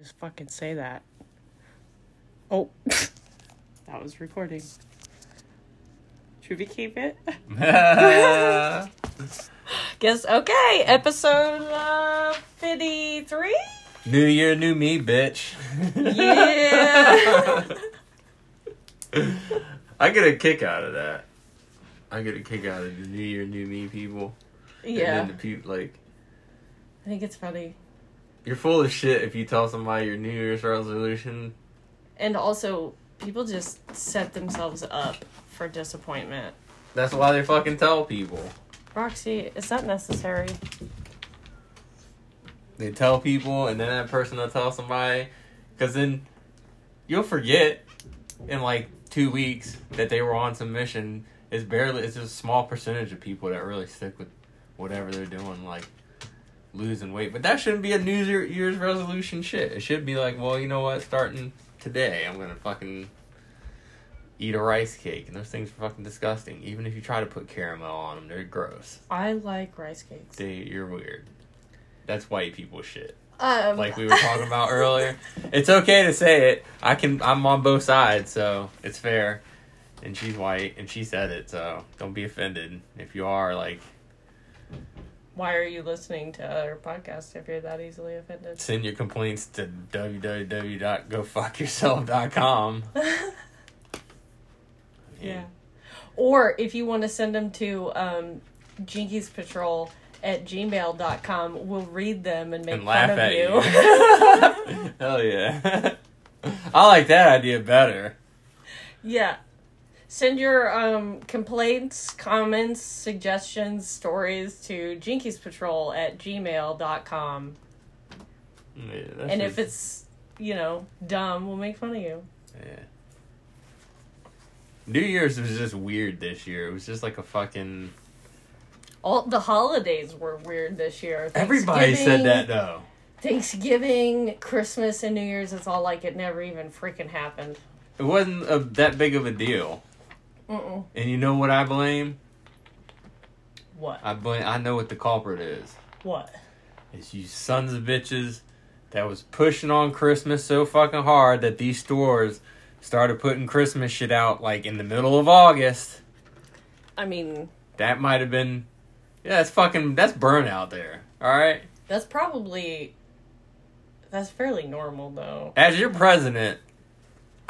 Just fucking say that. Oh, that was recording. Should we keep it? Guess okay. Episode uh, fifty-three. New year, new me, bitch. Yeah. I get a kick out of that. I get a kick out of the new year, new me people. yeah. And then the people like I think it's funny, you're full of shit if you tell somebody your New Year's resolution. and also people just set themselves up for disappointment. That's why they fucking tell people. Roxy, is that necessary? They tell people, and then that person will tell somebody, because then you'll forget in like two weeks that they were on some mission. It's barely, it's just a small percentage of people that really stick with whatever they're doing, like losing weight. But that shouldn't be a New Year's resolution shit. It should be like, well, you know what? Starting today, I'm gonna fucking eat a rice cake, and those things are fucking disgusting. Even if you try to put caramel on them, they're gross. I like rice cakes. They, you're weird. That's white people shit Um, like we were talking about earlier. It's okay to say it. I can. I'm on both sides, so it's fair. And she's white, and she said it, so don't be offended if you are. Like, Why are you listening to other podcasts if you're that easily offended? send your complaints to www.gofuckyourself.com. Yeah. Or if you want to send them to um, Jinkies Patrol at gmail.com, we'll read them and make and fun laugh of at you. you. Hell yeah! I like that idea better. yeah. Send your um, complaints, comments, suggestions, stories to Jinkies Patrol at gmail.com. Yeah, And if it's, you know, dumb, we'll make fun of you. Yeah. New Year's was just weird this year. It was just like a fucking. All the holidays were weird this year. Everybody said that though. Thanksgiving, Christmas, and New Year's, it's all like it never even freaking happened. It wasn't a, that big of a deal. Mm-mm. And you know what I blame? What? I blame. I know what the culprit is. What? It's you sons of bitches that was pushing on Christmas so fucking hard that these stores started putting Christmas shit out like in the middle of August. I mean, That might have been. Yeah, that's fucking. That's burnout there. All right. that's probably that's fairly normal though. As your president,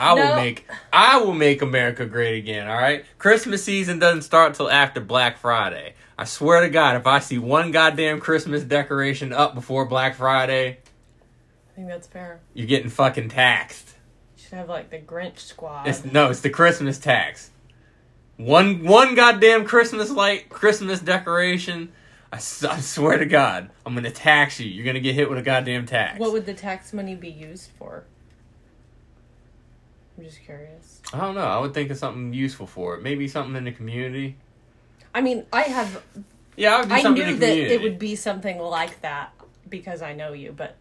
I will make I will make America great again, all right? Christmas season doesn't start till after Black Friday. I swear to God, if I see one goddamn Christmas decoration up before Black Friday, I think that's fair. you're getting fucking taxed. You should have like the Grinch squad. It's no, it's the Christmas tax. One one goddamn Christmas light, Christmas decoration. I swear to God, I'm gonna tax you. You're gonna get hit with a goddamn tax. what would the tax money be used for? I'm just curious. I don't know. I would think of something useful for it. Maybe something in the community. I mean, I have Yeah, I would do I something knew in the that community. it would be something like that because I know you, but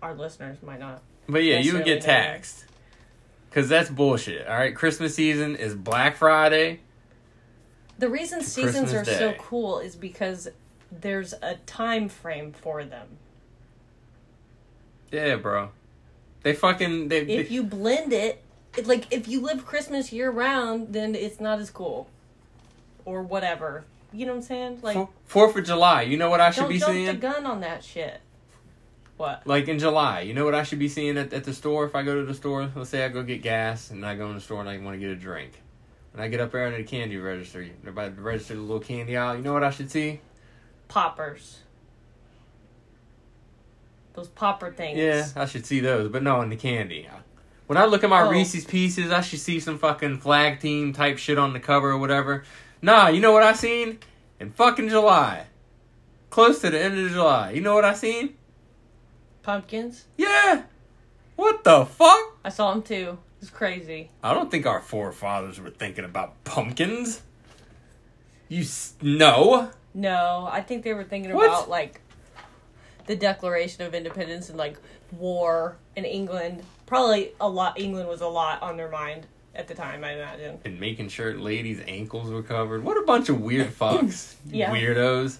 our listeners might not. But yeah, you would get know. taxed. Cause that's bullshit. All right, Christmas season is Black Friday. The reason seasons Christmas are so cool is because there's a time frame for them. Yeah, bro. They fucking they. If they- you blend it like if you live Christmas year round, then it's not as cool, or whatever. You know what I'm saying? Like, Fourth of July. You know what I should don't be jump seeing? the gun on that shit. What? Like in July, you know what I should be seeing at, at the store if I go to the store? Let's say I go get gas and I go in the store and I want to get a drink. And I get up there at the candy register. They're by the register, the little candy aisle. You know what I should see? Poppers. Those popper things. Yeah, I should see those, but no in the candy. When I look at my Oh. Reese's Pieces, I should see some fucking flag team type shit on the cover or whatever. Nah, you know what I seen? In fucking July. Close to the end of July. You know what I seen? Pumpkins. Yeah. What the fuck? I saw them too. It's crazy. I don't think our forefathers were thinking about pumpkins. You s- no. No, I think they were thinking What? about like the Declaration of Independence and like war in England. Probably a lot. England was a lot on their mind at the time. I imagine. And making sure ladies' ankles were covered. What a bunch of weird fucks. Yeah. Weirdos.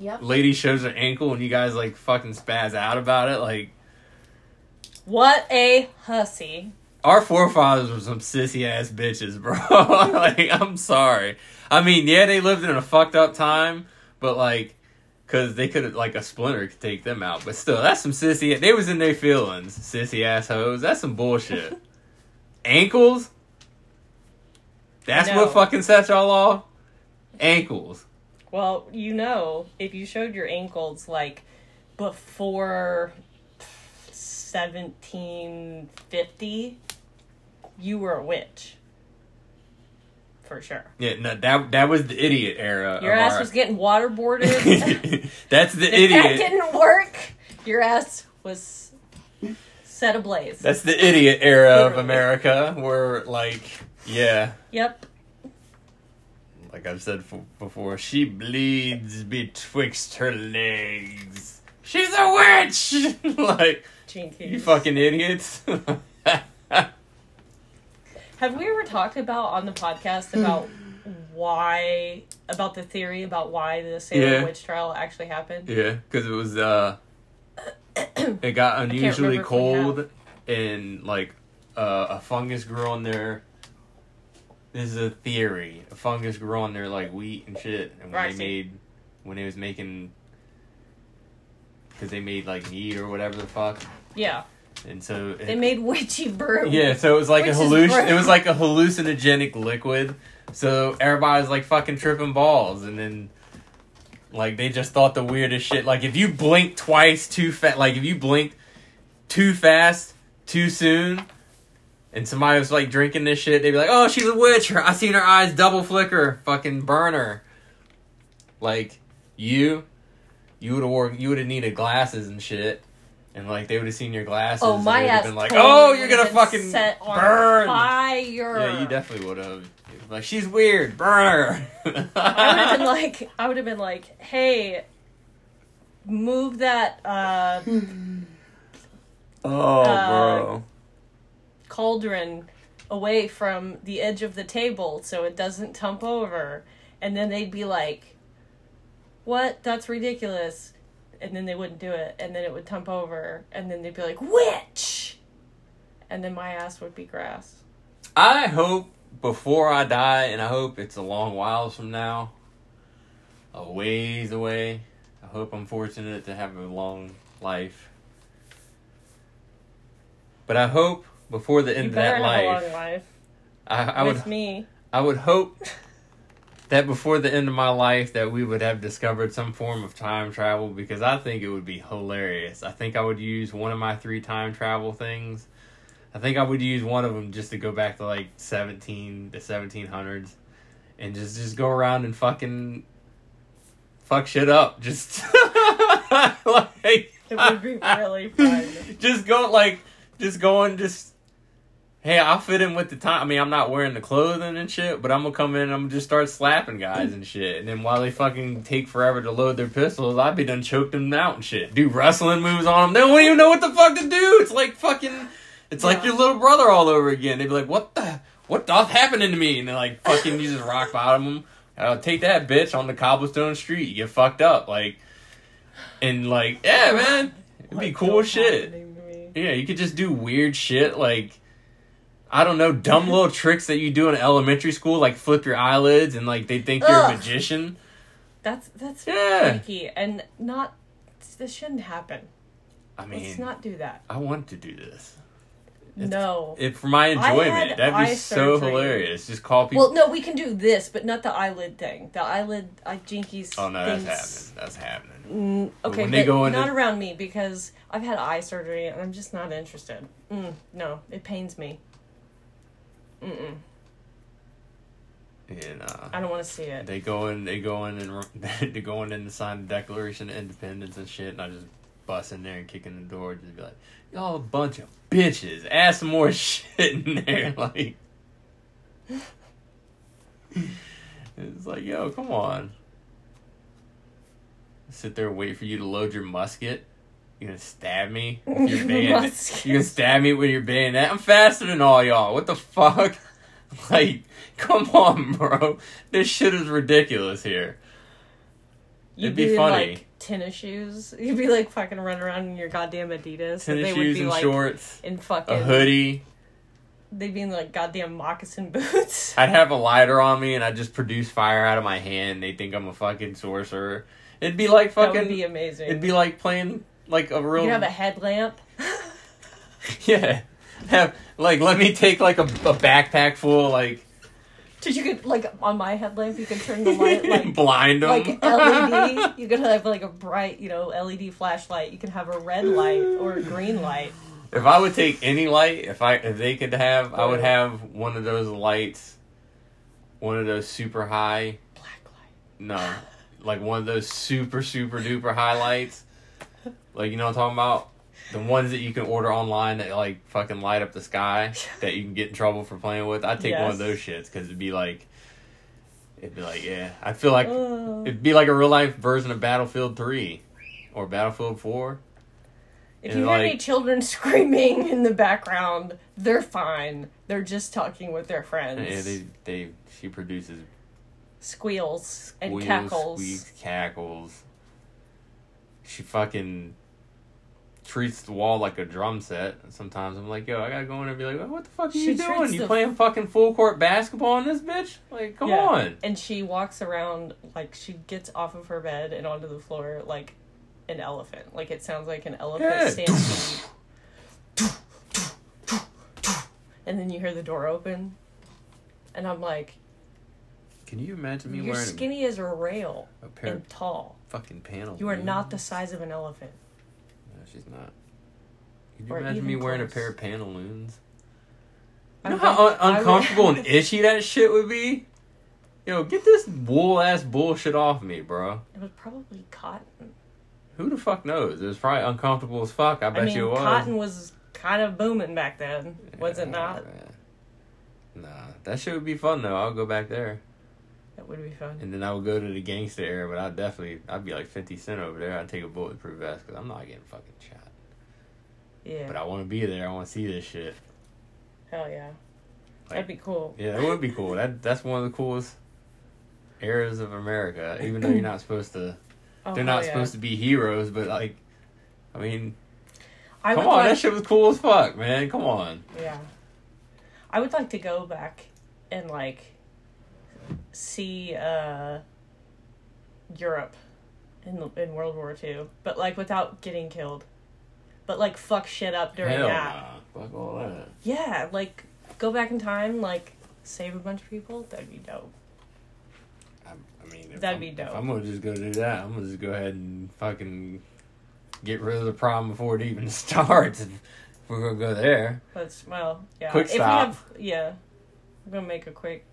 Yep. lady shows her ankle and you guys like fucking spaz out about it like What a hussy. Our forefathers were some sissy ass bitches, bro. like, I'm sorry. I mean, yeah, they lived in a fucked up time, but like, cause they could like a splinter could take them out. But still, that's some sissy. They was in their feelings, sissy assholes. That's some bullshit. Ankles. That's what fucking set y'all off. Ankles. Well, you know, if you showed your ankles like before 1750, you were a witch. For sure. Yeah, no, that that was the idiot era. Your ass our- was getting waterboarded. That's the if that didn't work, your ass was set ablaze. That's the idiot era of America, where like, yeah, Yep. like I've said f- before, she bleeds betwixt her legs. She's a witch. like Jinkies. you fucking idiots. Have we ever talked about on the podcast about why about the theory about why the Salem Yeah. witch trial actually happened? yeah, because it was uh, it got unusually remember if we cold, and like uh, a fungus grew on there. This is a theory. A fungus grew on there like wheat and shit, and when Right, they see. made when they was making because they made like meat or whatever the fuck, Yeah. And so it, They made witchy brew. yeah, so it was like Which a is halluc- It was like a hallucinogenic liquid. So everybody's like fucking tripping balls, and then like they just thought the weirdest shit. Like if you blink twice too fast, like if you blinked too fast too soon, and somebody was like drinking this shit, they'd be like, "Oh, she's a witch! I seen her eyes double flicker, fucking burn her." Like you, you would have wore, you would have needed glasses and shit. And like they would have seen your glasses. Oh, and my ass! been like, "Oh, you're gonna fucking set on burn." fire. Yeah, you definitely would have. Like she's weird, burn her. I would have been like, I would have been like, hey, move that uh, oh, uh, bro. cauldron away from the edge of the table so it doesn't tump over. And then they'd be like, what? That's ridiculous. And then they wouldn't do it. And then it would tump over. And then they'd be like, witch! And then my ass would be grass. I hope before I die, and I hope it's a long while from now, a ways away. I hope I'm fortunate to have a long life. But I hope before the end You of that have a life, long life. I, I would me. I would hope that before the end of my life that we would have discovered some form of time travel because I think it would be hilarious. I think I would use one of my three time travel things. I think I would use one of them just to go back to like 17 the 1700s and just just go around and fucking fuck shit up. Just like It would be really fun. just go like just going just hey i'll fit in with the time. I mean i'm not wearing the clothing and shit but i'm gonna come in and i'm gonna just start slapping guys and shit. And then while they fucking take forever to load their pistols I'd be done choked them out and shit. Do wrestling moves on them they don't even know what the fuck to do. It's like fucking it's like your little brother all over again. They'd be like what the what the happening to me? And they're like fucking you just rock bottom them uh, take that bitch on the cobblestone street you get fucked up like and like yeah man it'd be Like, cool shit. happening to me? yeah, you could just do weird shit like I don't know, dumb little tricks that you do in elementary school, like flip your eyelids and like they think you're a magician. That's that's Yeah. freaky and not. This shouldn't happen. I mean, Let's not do that. I want to do this. It's- no. If for my enjoyment, that'd be so surgery. hilarious. Just call people. Well, no, we can do this, but not the eyelid thing. The eyelid, I jinkies. oh no, that's happening. That's happening. Mm, okay, when but they go not around me because I've had eye surgery and I'm just not interested. Mm, no, it pains me. Mm-mm, And uh, I don't want to see it. they go in, they go in and they go in and sign the Declaration of Independence and shit, and I just bust in there and kick in the door, just be like, y'all a bunch of bitches. Add some more shit in there, like. It's like, yo, come on. Sit there and wait for you to load your musket. You gonna stab me with your bayonet? Musket. You gonna stab me with your bayonet? I'm faster than all y'all. What the fuck? Like, come on, bro. This shit is ridiculous here. You'd It'd be funny. Like, tennis shoes. You'd be like fucking running around in your goddamn Adidas. Tennis and they would shoes be and like shorts, in fucking a hoodie. They'd be in like goddamn moccasin boots. I'd have a lighter on me and I'd just produce fire out of my hand. They think I'm a fucking sorcerer. It'd be like that fucking. would be amazing. it'd be like playing like a real. you have a headlamp. yeah. Have like let me take like a, a backpack full of, like Did you could like on my headlamp you could turn the light like blind them. like LED. You could have like a bright, you know, LED flashlight. You can have a red light or a green light. If I would take any light, if I if they could have, I would have one of those lights, one of those super high. Black light. No, like one of those super super duper highlights. Like you know what I'm talking about? The ones that you can order online that like fucking light up the sky that you can get in trouble for playing with. I'd take one of those shits because it'd be like, it'd be like yeah. I feel like Uh, it'd be like a real life version of Battlefield Three, or Battlefield Four. if and, you hear any children screaming in the background, they're fine. They're just talking with their friends. Yeah, they they she produces Squeals and wheels, cackles. squeaks, cackles. She fucking treats the wall like a drum set. Sometimes I'm like, yo, I gotta go in and be like, what the fuck are She you doing? You the- playing fucking full court basketball in this bitch? Like, come Yeah. on. And she walks around like she gets off of her bed and onto the floor like an elephant. Like it sounds like an elephant Yeah. stampede. and then you hear the door open. And I'm like, Can you imagine me you're wearing skinny as a rail a, a pair and tall. Fucking panels? You are not the size of an elephant. No, she's not. Can you Or imagine me wearing a pair of pantaloons? You know how un- uncomfortable and itchy that shit would be? Yo, get this wool ass bullshit off me, bro. It was probably cotton. Who the fuck knows? It was probably uncomfortable as fuck. I bet I mean, you it was. cotton was kind of booming back then, was it not? Nah, that shit would be fun though. I'll go back there, That would be fun. and then I would go to the gangster area. But I'd definitely, I'd be like Fifty Cent over there. I'd take a bulletproof vest because I'm not getting fucking shot. Yeah. But I want to be there. I want to see this shit. Hell yeah. Like- That'd be cool. Yeah, that would be cool. That that's one of the coolest eras of America. Even though you're not supposed to, Oh, they're not yeah. supposed to be heroes. But like, I mean, I come on, like, that shit was cool as fuck, man. Come on. Yeah. I would like to go back and like see uh Europe in in World War Two, but like without getting killed. But like fuck shit up during Hell that. nah. Fuck all that. Yeah, like go back in time, like save a bunch of people. That'd be dope. I, I mean, if That'd I'm, be dope. I'm gonna just go do that, I'm gonna just go ahead and fucking get rid of the problem before it even starts. If we're gonna go there, But well, yeah. Quick If we stop. have, yeah, I'm gonna make a quick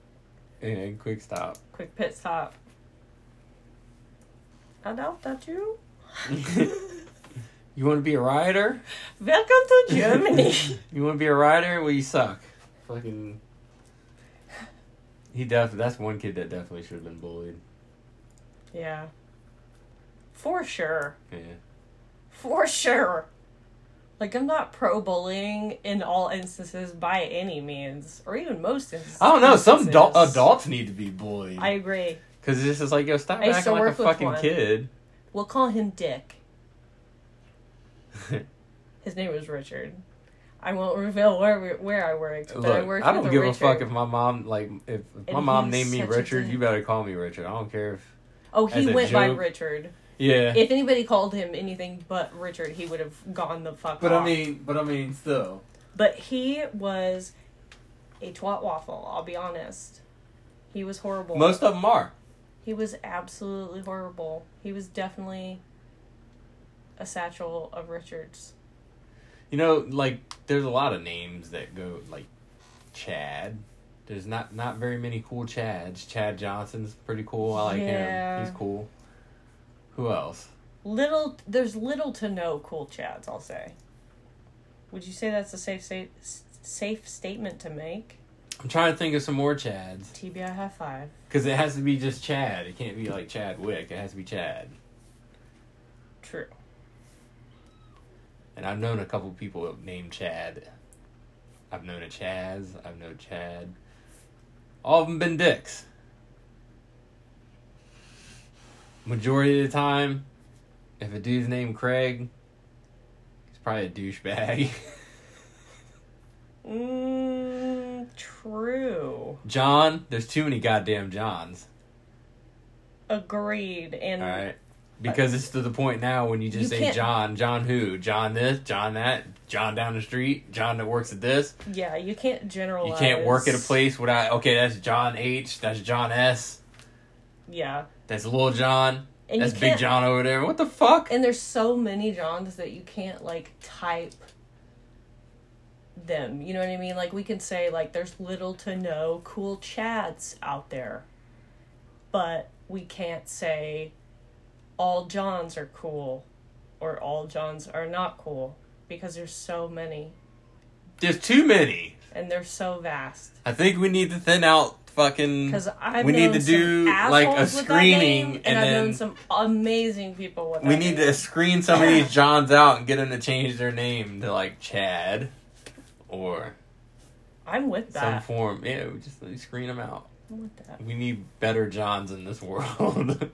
yeah, quick stop. quick pit stop. I doubt that you. you want to be a rioter? Welcome to Germany. you want to be a rioter? Well, you suck. Fucking. He definitely. That's one kid that definitely should have been bullied. yeah. For sure. Yeah. For sure. Like I'm not pro bullying in all instances by any means, or even most instances. I don't know. Some instances. adults need to be bullied. I agree. Because this is like, yo, stop I acting like a fucking one. kid. We'll call him Dick. His name was Richard. I won't reveal where we, where I worked, but I Look, worked I don't give a a fuck if my mom like if, if my mom named me Richard, you better call me Richard. I don't care if oh, he went by. Richard. Yeah. If anybody called him anything but Richard, he would have gone the fuck but off. I mean, but I mean, still. But he was a twat waffle, I'll be honest. He was horrible. Most of them are. he was absolutely horrible. He was definitely a satchel of Richards. You know, like there's a lot of names that go like Chad. There's not not very many cool Chads. Chad Johnson's pretty cool. I like Yeah. him. He's cool. Who else? Little there's little to no cool chads, I'll say. Would you say that's a safe sta- safe statement to make? I'm trying to think of some more Chads TBI high five. because it has to be just Chad. It can't be like Chadwick. It has to be Chad. True. And I've known a couple people named Chad. I've known a Chaz. I've known Chad. All of them been dicks. Majority of the time, if a dude's named Craig, he's probably a douchebag. Mm, true. John, there's too many goddamn Johns. Agreed. And All right. Because it's to the point now when you just You say can't- John, John who? John this, John that, John down the street, John that works at this. yeah, you can't generalize. You can't work at a place without, okay, that's John H, that's John S, Yeah. That's Little John, And that's Big John over there. What the fuck? And there's so many Johns that you can't like type them. You know what I mean? Like we can say like there's little to no cool Chads out there. But we can't say all Johns are cool or all Johns are not cool because there's so many There's too many. and they're so vast. I think we need to thin out fucking. Because I've We need to some do, like, a assholes with that screening, name, and, and I've then- known some amazing people with that We need name. to screen some of these Johns out and get them to change their name to like Chad or I'm with that. some form. Yeah, we just like, screen them out. I'm with that. We need better Johns in this world.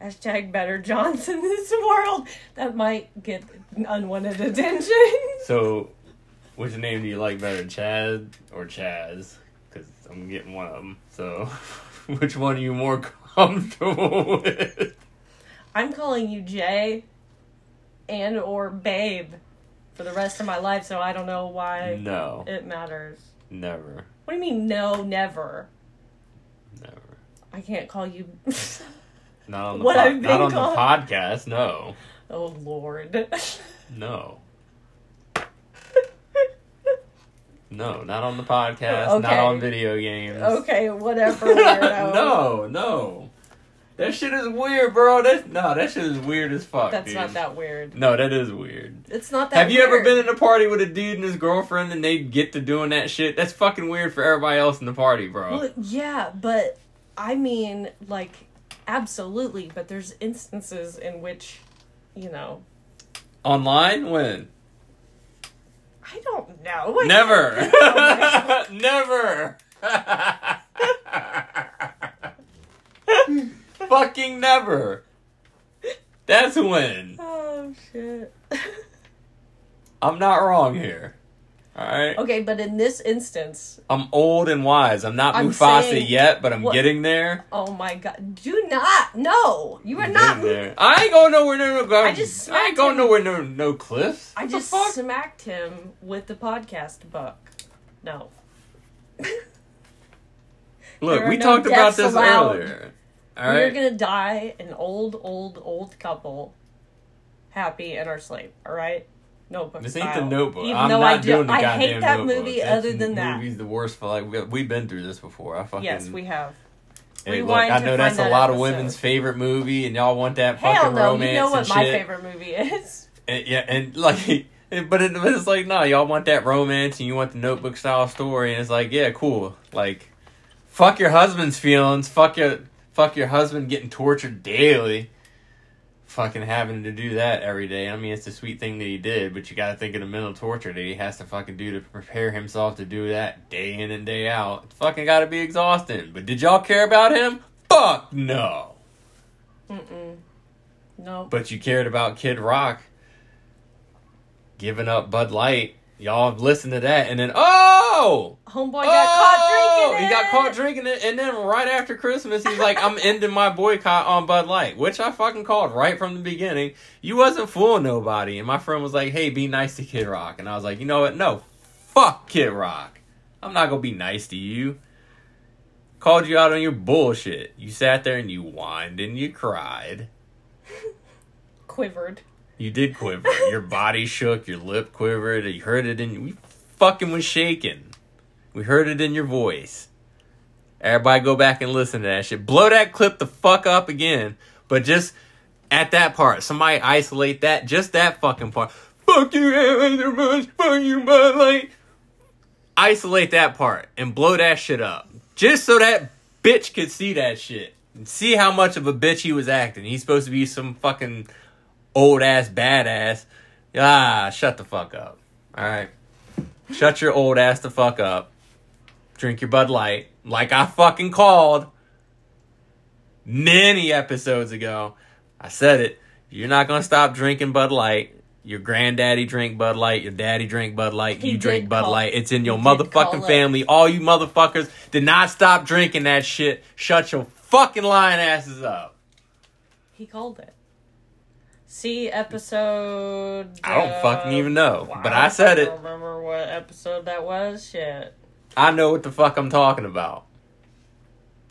Hashtag better Johns in this world. That might get unwanted attention. so, which name do you like better, Chad or Chaz? I'm getting one of them. So, which one are you more comfortable with? I'm calling you Jay and or Babe for the rest of my life, so I don't know why No, it matters. never, What do you mean no never? never. I can't call you Not on the What pod- I've been not on called? the podcast. No, Oh lord. no. No, not on the podcast, not on video games. okay, whatever no, no. That shit is weird, bro. That no, that shit is weird as fuck. That's dude. not that weird. No, that is weird. It's not that Have you ever been in a party with a dude and his girlfriend and they get to doing that shit? That's fucking weird for everybody else in the party, bro. Well, yeah, but I mean, like, absolutely. But there's instances in which, you know, Online? When? I don't know. Never. Oh Never. Fucking never. That's when. oh shit. I'm not wrong here. Alright? okay, but in this instance, I'm old and wise. I'm not I'm Mufasa saying- yet, but I'm what- getting there. oh my god, do not. No, you are I'm not. there. I ain't going nowhere near no I just I ain't going him. nowhere no no cliffs. I What just smacked him with the podcast book. No. Look, we no talked about this allowed. earlier. All We're right. gonna die an old, old, old couple, happy in our sleep. All right. Notebook. This ain't the. Notebook. Even I'm though not I do, doing the I goddamn hate that Notebook. movie. That other than that, movie's the worst. For like we, we've been through this before. I fucking yes, we have. Hey, look, I know that's a that lot of women's favorite movie, and y'all want that Hell fucking no! romance You know what my shit. favorite movie is. And, yeah, and like, but, it, but it's like, no, y'all want that romance, and you want the Notebook style story, and it's like, yeah, cool. Like, fuck your husband's feelings. Fuck your fuck your husband getting tortured daily. Fucking having to do that every day. I mean, it's a sweet thing that he did, but you got to think of the mental torture that he has to fucking do to prepare himself to do that day in and day out. It's fucking got to be exhausting. But did y'all care about him? Fuck no. Mm-mm. No. But you cared about Kid Rock giving up Bud Light. Y'all have listened to that, and then oh, Oh! Homeboy got oh, caught drinking. he got caught drinking it, and then right after Christmas, he's like, "I'm ending my boycott on Bud Light," which I fucking called right from the beginning. You wasn't fooling nobody, and my friend was like, "Hey, be nice to Kid Rock," and I was like, "You know what? No, fuck Kid Rock. I'm not gonna be nice to you." Called you out on your bullshit. You sat there and you whined and you cried. Quivered. You did quiver. Your body shook. Your lip quivered. You heard it in. You. We fucking was shaking. We heard it in your voice. Everybody, go back and listen to that shit. Blow that clip the fuck up again. But just at that part, somebody isolate that. Just that fucking part. Fuck you, Anheuser-Busch. Fuck you, Bud Light. Isolate that part and blow that shit up. Just so that bitch could see that shit. And see how much of a bitch he was acting. He's supposed to be some fucking old ass badass. Ah, shut the fuck up. All right, shut your old ass the fuck up. Drink your Bud Light, like I fucking called many episodes ago. I said it. You're not gonna stop drinking Bud Light. Your granddaddy drink Bud Light. Your daddy drink Bud Light. He you drink Bud call- Light. It's in your motherfucking family. All you motherfuckers did not stop drinking that shit. Shut your fucking lying asses up. He called it. See episode. I don't uh, fucking even know, wow, but I said don't it. Remember what episode that was? Shit. I know what the fuck I'm talking about.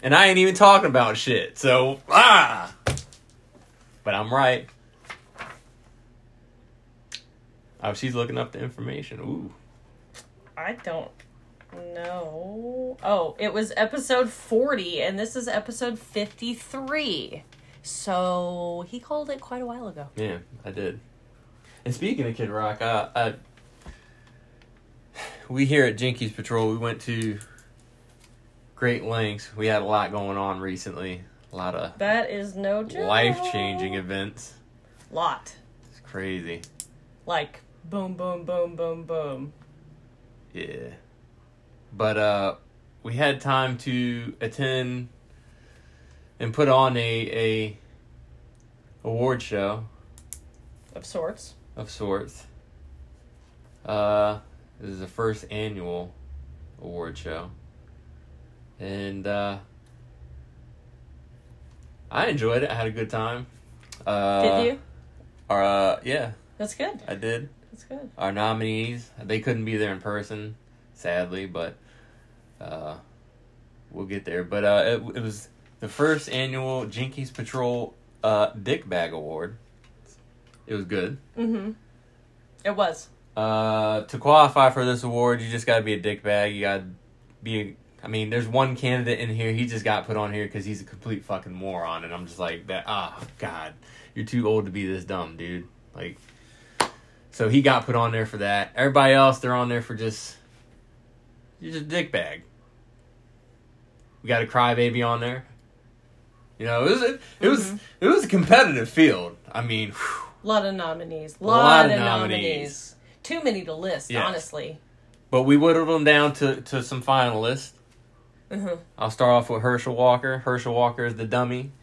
And I ain't even talking about shit. So, ah. But I'm right. Oh, she's looking up the information. Ooh. I don't know. Oh, it was episode 40, and this is episode 53. So he called it quite a while ago. Yeah, I did. And speaking of Kid Rock, I, I we here at Jinkies Patrol, we went to Great Lengths. We had a lot going on recently. A lot of That is no joke. life changing events. Lot. It's crazy. Like, boom, boom, boom, boom, boom. Yeah. But uh we had time to attend and put on a a award show Of sorts. of sorts. Uh this is the first annual award show. And uh I enjoyed it. I had a good time. Uh Did you? Our, uh yeah, That's good. I did. That's good. our nominees. They couldn't be there in person, sadly, but uh, we'll get there. But uh, it, it was the first annual Jinkies Patrol uh, Dick Bag Award. It was good. Mm-hmm. It was. Uh, to qualify for this award, you just got to be a dick bag. You got to be. A, I mean, there's one candidate in here. He just got put on here because he's a complete fucking moron, and I'm just like that. Ah, God, you're too old to be this dumb, dude. Like, so he got put on there for that. Everybody else, they're on there for just. You're just a dick bag. We got a crybaby on there. You know, it was a, it was Mhm. it was a competitive field. I mean, whew. A lot of nominees. A lot lot, of of nominees. nominees. Too many to list, Yes. honestly. but we whittled them down to to some finalists. hmm I'll start off with Herschel Walker. Herschel Walker is the dummy.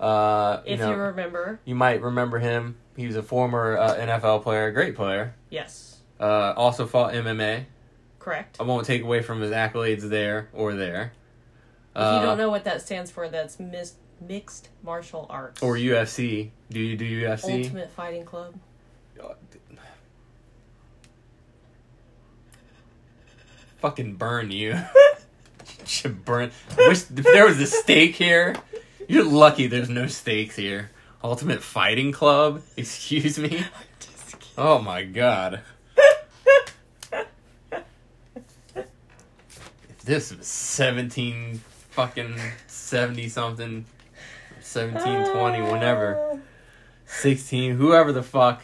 Uh, you If know, you remember. you might remember him. He was a former uh, NFL player, great player. Yes. Uh, also fought MMA. Correct. I won't take away from his accolades there or there. If Uh, you don't know what that stands for, that's mis- mixed martial arts. or UFC. Do you do UFC? Ultimate Fighting Club. Uh, fucking burn you. Should burn. Wish if there was a stake here. You're lucky there's no stakes here. Ultimate Fighting Club. Excuse me. Oh my god. If this was 17 fucking 70 something, 17, 20, whenever, 16, whoever the fuck.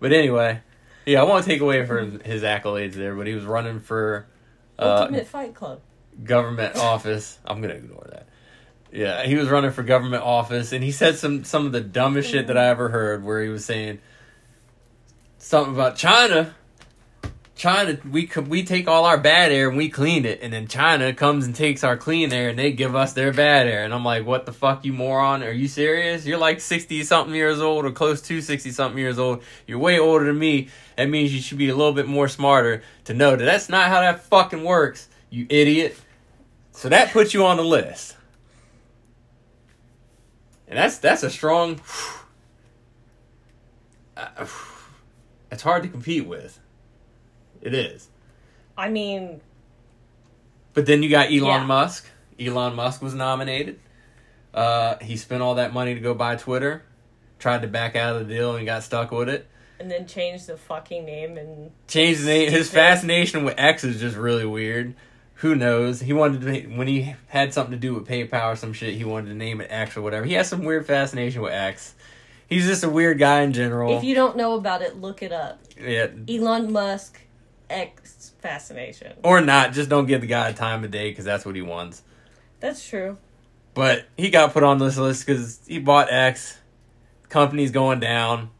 But anyway, yeah, I won't take away from his accolades there, but he was running for uh, Ultimate Fight Club. government office. I'm gonna ignore that. Yeah, he was running for government office, and he said some some of the dumbest shit that I ever heard. Where he was saying something about China. China, we we take all our bad air and we clean it, and then China comes and takes our clean air and they give us their bad air. And I'm like, what the fuck, you moron? Are you serious? You're like sixty something years old or close to sixty something years old. You're way older than me. That means you should be a little bit more smarter to know that that's not how that fucking works. You idiot. So that puts you on the list. And that's that's a strong uh, it's hard to compete with. It is. I mean, But then you got Elon Yeah. Musk. Elon Musk was nominated. Uh, he spent all that money to go buy Twitter, tried to back out of the deal and got stuck with it. and then changed the fucking name and Changed the name. His fascination with X is just really weird. Who knows? He wanted to when he had something to do with PayPal or some shit. He wanted to name it X or whatever. He has some weird fascination with X. He's just a weird guy in general. if you don't know about it, look it up. yeah, Elon Musk X fascination. or not. Just don't give the guy a time of day because that's what he wants. That's true. But he got put on this list because he bought X. Company's going down.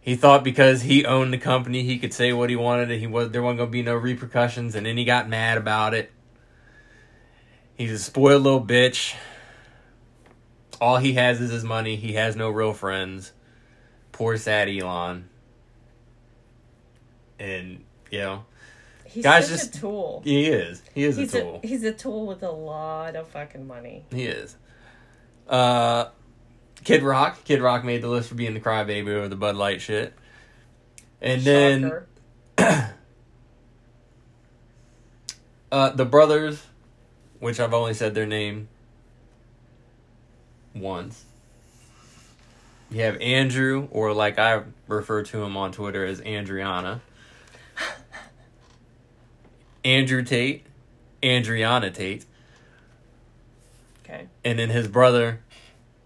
He thought because he owned the company, he could say what he wanted, and he was there wasn't going to be no repercussions. And then he got mad about it. He's a spoiled little bitch. all he has is his money. He has no real friends. Poor sad Elon. And you know, He's Guys, such just- a tool. he is. He is He's a a, tool. he's a tool with a lot of fucking money. He is. Uh, Kid Rock. Kid Rock made the list for being the crybaby over the Bud Light shit. And then uh, the brothers, which I've only said their name once. You have Andrew, or like I refer to him on Twitter as Andriana. Andrew Tate, Andriana Tate, okay. and then his brother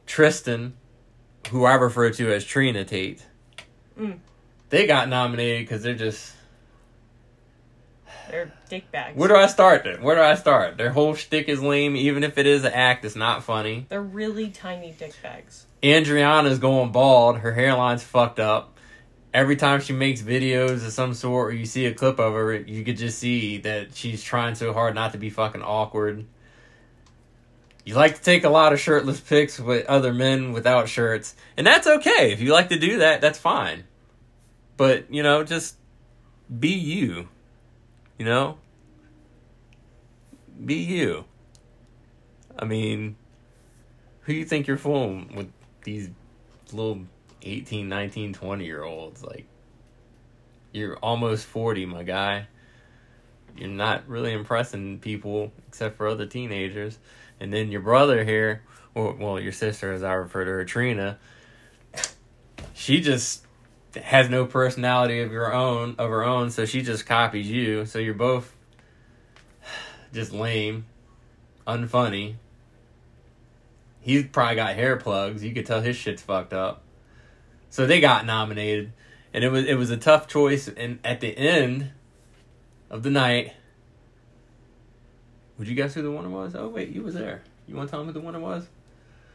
Tristan, who I refer to as Trina Tate. Mm. They got nominated because they're just. They're dick bags. Where do I start? Then? Where do I start? Their whole shtick is lame. Even if it is an act, it's not funny. They're really tiny dick bags. Andriana's going bald. Her hairline's fucked up. Every time she makes videos of some sort, or you see a clip of her, you could just see that she's trying so hard not to be fucking awkward. You like to take a lot of shirtless pics with other men without shirts, and that's okay. If you like to do that, that's fine. But, you know, just be you. You know? Be you. I mean, who you think you're fooling with these little 18, 19, 20 year olds? Like, you're almost 40, my guy. You're not really impressing people except for other teenagers. And then your brother here, or, well, your sister, as I refer to her, Trina, she just has no personality of your own of her own, so she just copies you. So you're both just lame, unfunny. He's probably got hair plugs. You could tell his shit's fucked up. So they got nominated, and it was it was a tough choice. And at the end of the night, would you guess who the winner was? Oh wait, you was there. You want to tell me who the winner was?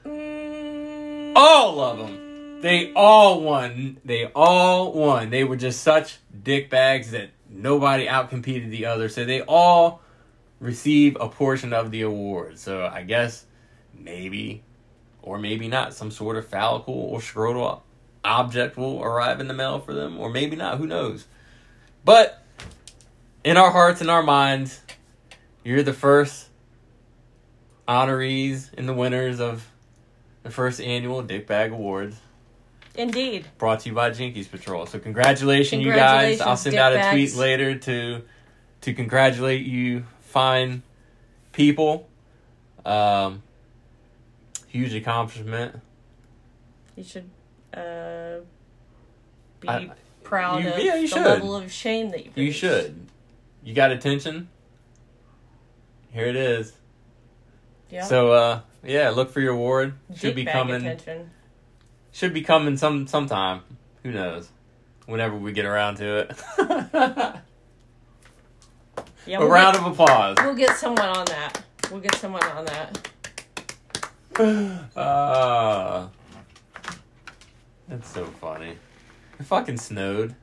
Mm, All of them. They all won. They all won. They were just such dick bags that nobody outcompeted the other. So they all receive a portion of the award. So I guess maybe or maybe not some sort of phallical or scrotal object will arrive in the mail for them or maybe not who knows but in our hearts and our minds you're the first honorees and the winners of the first annual dick bag awards Indeed. brought to you by Jinkies Patrol. So congratulations, you guys. I'll send out a dickbags. tweet later to to congratulate you fine people. Um huge accomplishment. You should uh, be I- proud you- of yeah, you the should. level of shame that you You should. You got attention? Here it is. Yeah. So uh yeah, look for your award. Should Dick be coming attention. should be coming some sometime. Who knows? Whenever we get around to it. Yeah, a we'll round get, of applause. We'll get someone on that. We'll get someone on that. uh, that's so funny. It fucking snowed.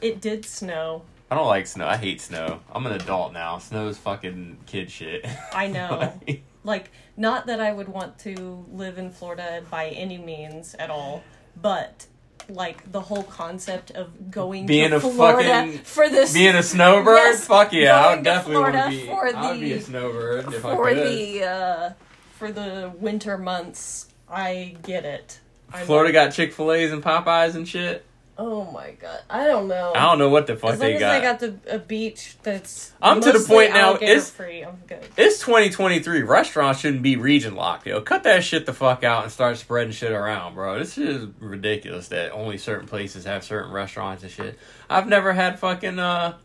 It did snow. I don't like snow. I hate snow. I'm an adult now. Snow's fucking kid shit. I know. Like, Like, not that I would want to live in Florida by any means at all, but like the whole concept of going Being to a Florida fucking- for this being a snowbird? Yes, Fuck yeah, I would definitely want to be. for I would be a snowbird if I for could. the uh for the winter months. I get it. I'm Florida got Chick Fil A's and Popeyes and shit. Oh my god. I don't know. I don't know what the fuck as long they as got. I got the a beach that's I'm to the point now, it's- free. I'm good. It's 2023. Restaurants shouldn't be region locked, yo. Cut that shit the fuck out and start spreading shit around, bro. This is ridiculous that only certain places have certain restaurants and shit. I've never had fucking uh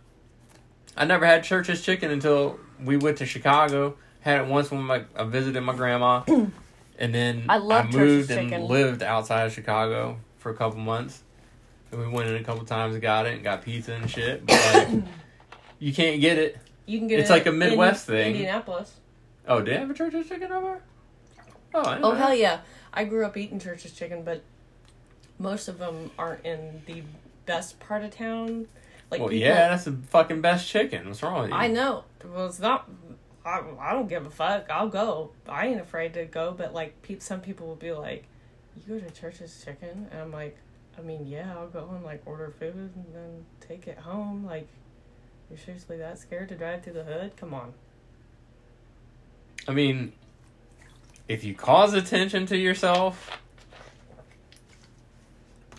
I never had Church's chicken until we went to Chicago. Had it once when my I visited my grandma. and then I Church's moved and chicken. lived outside of Chicago for a couple months. And we went in a couple times and got it and got pizza and shit. But like, you can't get it. You can get It's it like a in Midwest thing. Indianapolis. Oh, did they have a Church's chicken over? Oh, I Oh hell yeah! I grew up eating Church's chicken, but most of them aren't in the best part of town. Like well, people, yeah, that's the fucking best chicken. What's wrong with you? I know. Well, it's not. I, I don't give a fuck. I'll go. I ain't afraid to go. But like, pe- some people will be like, "You go to church's chicken," and I'm like, "I mean, yeah, I'll go and like order food and then take it home." Like, you're seriously that scared to drive through the hood? Come on. I mean, if you cause attention to yourself,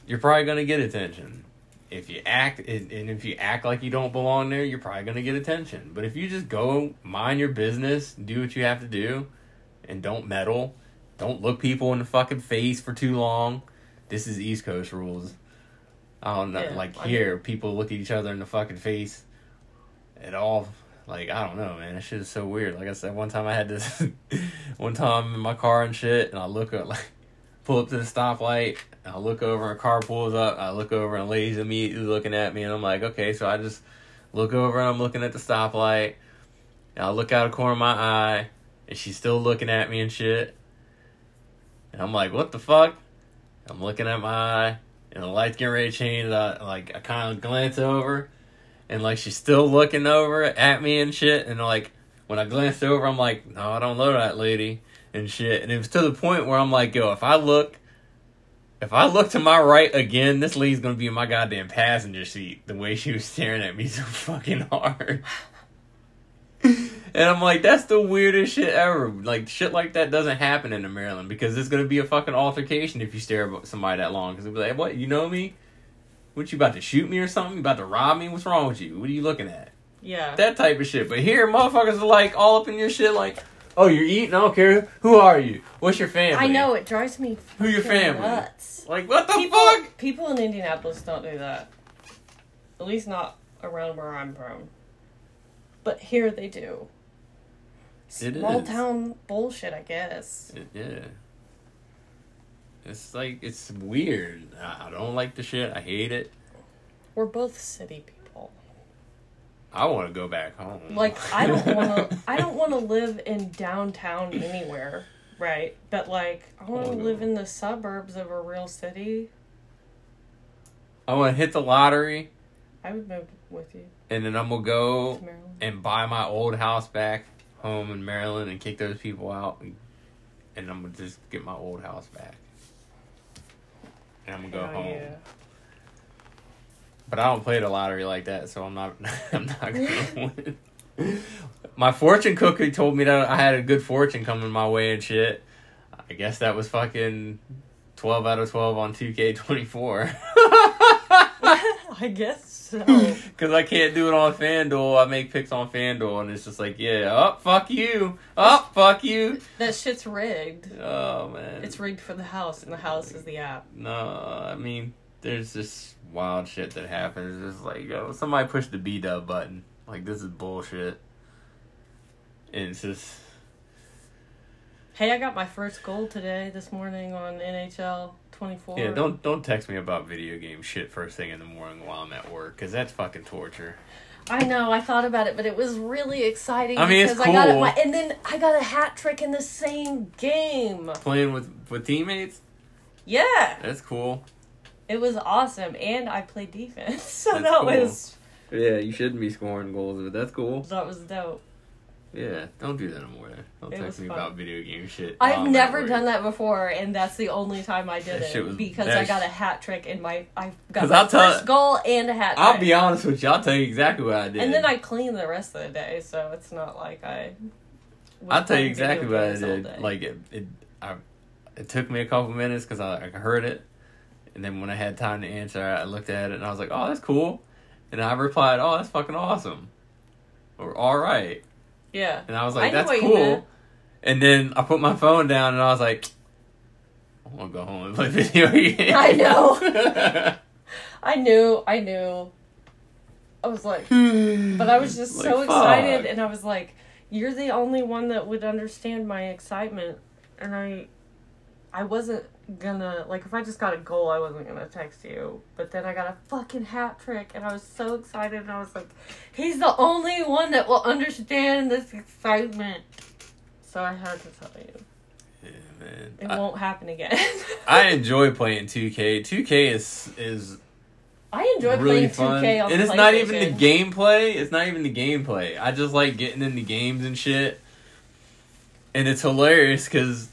you're probably gonna get attention. If you act and and if you act like you don't belong there, you're probably gonna get attention. But if you just go mind your business, do what you have to do, and don't meddle, don't look people in the fucking face for too long. This is East Coast rules. I don't know, Yeah, like I here, people look at each other in the fucking face at all. Like I don't know, man. That shit is so weird. Like I said, one time I had this, one time in my car and shit, and I look up like pull up to the stoplight. I look over, and a car pulls up. I look over, and a lady's immediately looking at me, and I'm like, okay. So I just look over, and I'm looking at the stoplight. And I look out a corner of my eye, and she's still looking at me and shit. And I'm like, what the fuck? I'm looking at my eye, and the light's getting ready to change. I like I kind of glance over, and like she's still looking over at me and shit. And like when I glanced over, I'm like, no, I don't know that lady and shit. And it was to the point where I'm like, yo, if I look, if I look to my right again, this lady's gonna be in my goddamn passenger seat. The way she was staring at me so fucking hard. And I'm like, that's the weirdest shit ever. Like, shit like that doesn't happen in Maryland because it's gonna be a fucking altercation if you stare at somebody that long. Because they'll be like, what, you know me? What, you about to shoot me or something? You about to rob me? What's wrong with you? What are you looking at? Yeah. That type of shit. But here, motherfuckers are like all up in your shit, like, oh, you're eating? I don't care. Who are you? What's your family? I know it drives me. Who your family? Nuts. Like, what the People, fuck? people in Indianapolis don't do that. At least not around where I'm from. But here they do. It Small is. town bullshit, I guess. It- yeah. It's like, it's weird. I, I don't like the shit. I hate it. We're both city people. I want to go back home. Like I don't want to. I don't want to live in downtown anywhere, right? But like I want to live in the suburbs of a real city. I want to hit the lottery, I would move with you and then I'm going to go and buy my old house back home in Maryland and kick those people out. And I'm to just get my old house back. And I'm going to go home. yeah. But I don't play the lottery like that, so I'm not. I'm not gonna win. My fortune cookie told me that I had a good fortune coming my way and shit. I guess that was fucking twelve out of twelve on two K twenty four. I guess so. Because I can't do it on FanDuel. I make picks on FanDuel, and it's just like, yeah, up, fuck you, up, fuck you. that shit's rigged. Oh man, It's rigged for the house, and the house is the app. No, I mean, there's this wild shit that happens. It's just like, yo, somebody pushed the B dub button. Like, this is bullshit. And it's just, Hey, I got my first goal today, this morning on NHL 24. yeah, don't don't text me about video game shit first thing in the morning while I'm at work, because that's fucking torture. I know. I thought about it, but it was really exciting. I mean, it's because I got it, cool. my, and then I got a hat trick in the same game. Playing with with teammates, Yeah, that's cool. It was awesome, and I played defense, so That's that cool. was Yeah, you shouldn't be scoring goals, but that's cool. that was dope. Yeah, don't do that anymore. Don't It text me fun. about video game shit. I've oh, while never done that before, and that's the only time I did it was- because I got a hat trick in my I got my I'll first goal and a hat trick. I'll be honest with you. I'll tell you exactly what I did. and then I cleaned the rest of the day, so it's not like I. I'll tell you exactly what I did. Like it, it, I, it took me a couple minutes because I, I heard it, and then when I had time to answer, I looked at it and I was like, "Oh, that's cool," and I replied, "Oh, that's fucking awesome," or "All right," yeah, and I was like, knew "That's what you meant. cool," and then I put my phone down and I was like, "I want to go home and play video games." I know. I knew, I knew. I was like, but I was just so excited, fuck. and I was like, "You're the only one that would understand my excitement," and I, I wasn't gonna like if I just got a goal, I wasn't gonna text you, but then I got a fucking hat trick, and I was so excited, and I was like, "He's the only one that will understand this excitement." So I had to tell you, Yeah, it man. I, won't happen again. I enjoy playing 2K. 2K is is I enjoy really playing fun. 2K on and it's not even the gameplay. It's not even the gameplay. I just like getting into games and shit. And it's hilarious because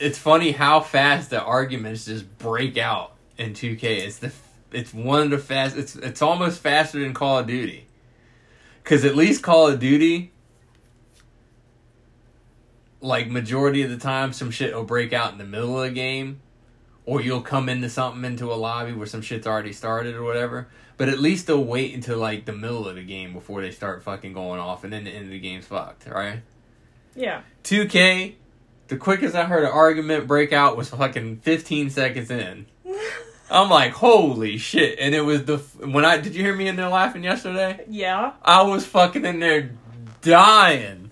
it's funny how fast the arguments just break out in 2K. It's the it's one of the fast. It's it's almost faster than Call of Duty. Because at least Call of Duty, like majority of the time, some shit will break out in the middle of the game or you'll come into something into a lobby where some shit's already started or whatever. But at least they'll wait until like the middle of the game before they start fucking going off, and then the end of the game's fucked, right? Yeah. 2K, the quickest I heard an argument break out was fucking 15 seconds in. I'm like, holy shit! And it was the when I did you hear me in there laughing yesterday? Yeah. I was fucking in there dying.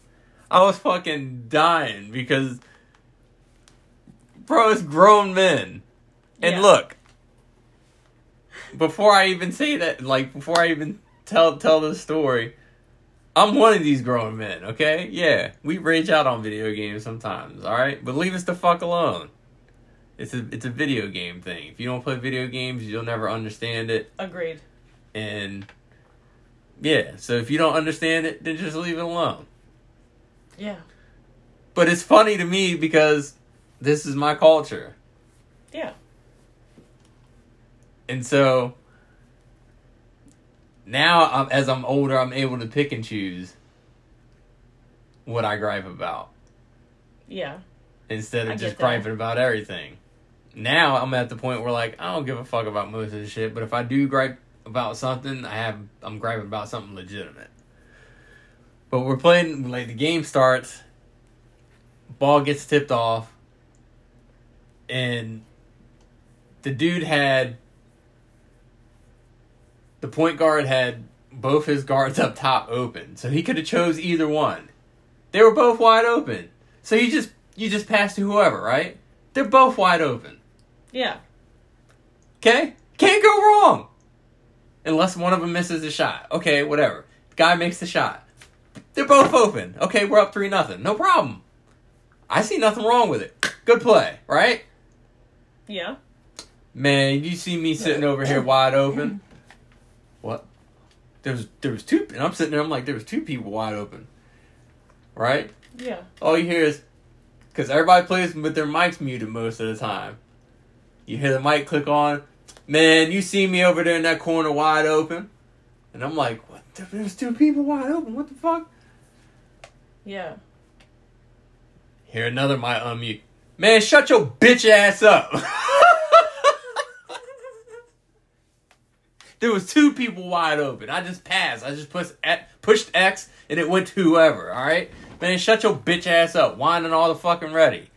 I was fucking dying because, bro, it's grown men. And Yeah. look, before I even say that, like before I even tell tell the story, I'm one of these grown men. Okay, yeah, we rage out on video games sometimes. All right, but leave us the fuck alone. It's a it's a video game thing. If you don't play video games, you'll never understand it. Agreed. And yeah, so if you don't understand it, then just leave it alone. Yeah. But it's funny to me because this is my culture. Yeah. And so now, I'm, as I'm older, I'm able to pick and choose what I gripe about Yeah. instead of I just griping about everything. Now I'm at the point where like I don't give a fuck about most of the shit, but if I do gripe about something, I have I'm griping about something legitimate. But we're playing like the game starts, ball gets tipped off, and the dude had the point guard had both his guards up top open, so he could have chose either one. They were both wide open, so you just you just pass to whoever, right? They're both wide open. Yeah. Okay? Can't go wrong. Unless one of them misses a shot. Okay, whatever. Guy makes the shot. They're both open. Okay, we're up 3 nothing. No problem. I see nothing wrong with it. Good play, right? Yeah. Man, you see me sitting over here wide open. There was there was two and I'm sitting there I'm like there was two people wide open. Right? Yeah. all you hear is because everybody plays with their mics muted most of the time. You hear the mic click on, man. You see me over there in that corner wide open, and I'm like, what? the- There's two people wide open. What the fuck? Yeah. Hear another mic unmute. Man, shut your bitch ass up. there was two people wide open. I just passed. I just pushed pushed X and it went to whoever. All right, man, shut your bitch ass up. Whining all the fucking ready.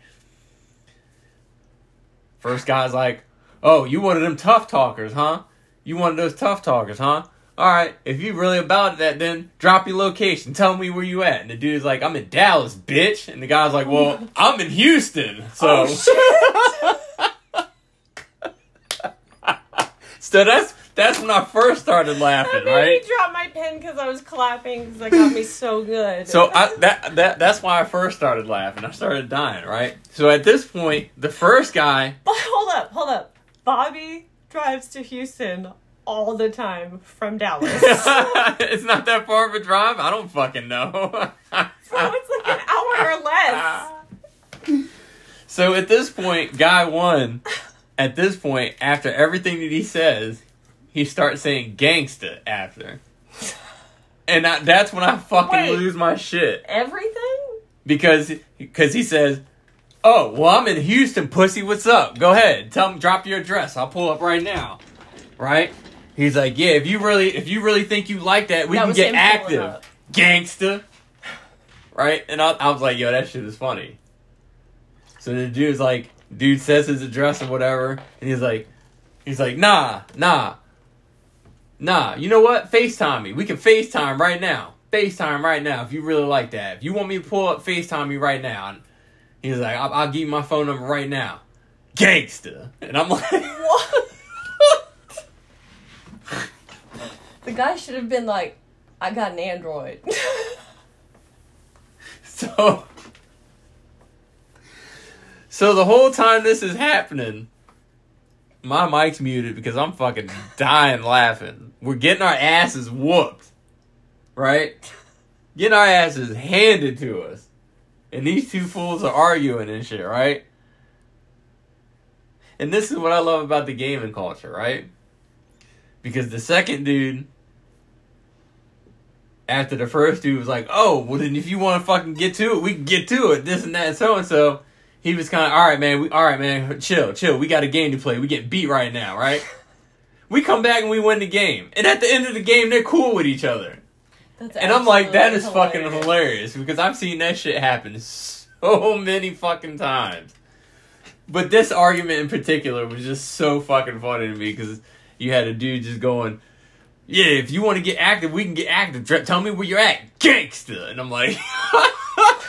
First guy's like, "Oh, you one of them tough talkers, huh? You one of those tough talkers, huh? All right, if you really about that, then drop your location. Tell me where you at." And the dude's like, "I'm in Dallas, bitch." And the guy's like, "Well, I'm in Houston." So, Oh, so that's that's when I first started laughing, That right? me dropped my pen because I was clapping because that got me so good. So I, that that that's why I first started laughing. I started dying, right? So at this point, the first guy, But hold up, hold up. Bobby drives to Houston all the time from Dallas. it's not that far of a drive. I don't fucking know. So it's like an hour or less. So at this point, guy one, at this point, after everything that he says, he starts saying gangsta after. And I, that's when I fucking Wait. lose my shit. Everything? Because cause he says, Oh, well, I'm in Houston, pussy. What's up? Go ahead. Tell him, drop your address. I'll pull up right now. Right? He's like, Yeah, if you really if you really think you like that, we That can get active. Gangsta. Right? And I, I was like, Yo, that shit is funny. So the dude's like, dude says his address or whatever, and he's like, he's like, nah, nah, nah. You know what? FaceTime me. We can FaceTime right now. FaceTime right now if you really like that. If you want me to pull up, FaceTime me right now. And he's like, I'll, I'll give you my phone number right now. Gangsta. And I'm like, What? the guy should have been like, I got an Android. so. So the whole time this is happening, my mic's muted because I'm fucking dying laughing. We're getting our asses whooped, right? Getting our asses handed to us, and these two fools are arguing and shit, right? And this is what I love about the gaming culture, right? Because the second dude, after the first dude was like, "Oh, well then if you want to fucking get to it, we can get to it. This and that, so and so." He was kind of, "All right, man. We, all right, man. Chill, chill. We got a game to play. We get beat right now, right?" we come back and we win the game, and at the end of the game, they're cool with each other. That's And I'm like, that is absolutely fucking hilarious because I've seen that shit happen so many fucking times. But this argument in particular was just so fucking funny to me because you had a dude just going, "Yeah, if you want to get active, we can get active. Tell me where you're at, gangsta." And I'm like,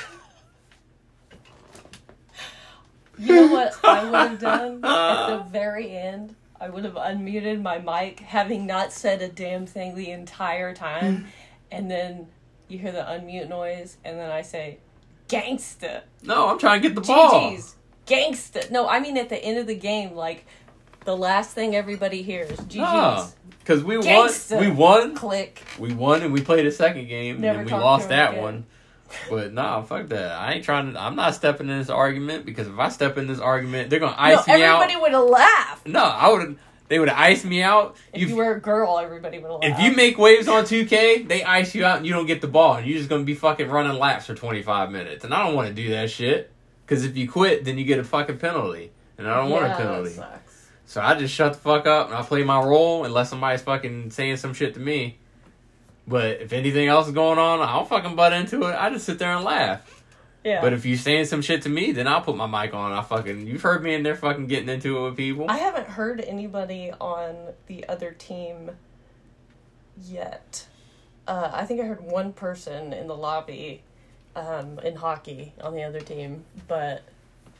You know what I would have done at the very end? I would have unmuted my mic, having not said a damn thing the entire time, and then you hear the unmute noise, and then I say, "Gangsta, "No, I'm trying to get the ball." GG's, gangsta." No, I mean at the end of the game, like the last thing everybody hears, "GG's." Because we Gangsta. won. We won. Click. We won, and we played a second game, Never and we to lost that again. one. But nah, fuck that. I ain't trying to. I'm not stepping in this argument because if I step in this argument, they're gonna No, ice me out. everybody would have laughed. No, I would. They would ice me out. If You've- you were a girl, everybody would have laughed. if you make waves on 2K, they ice you out and you don't get the ball, and you're just gonna be fucking running laps for 25 minutes. And I don't want to do that shit. Because if you quit, then you get a fucking penalty, and I don't want a Yeah, penalty. So I just shut the fuck up and I play my role unless somebody's fucking saying some shit to me. But if anything else is going on, I don't fucking butt into it. I just sit there and laugh. Yeah. But if you saying some shit to me, then I'll put my mic on. I fucking you've heard me in there fucking getting into it with people. I haven't heard anybody on the other team yet. Uh, I think I heard one person in the lobby um, in hockey on the other team, but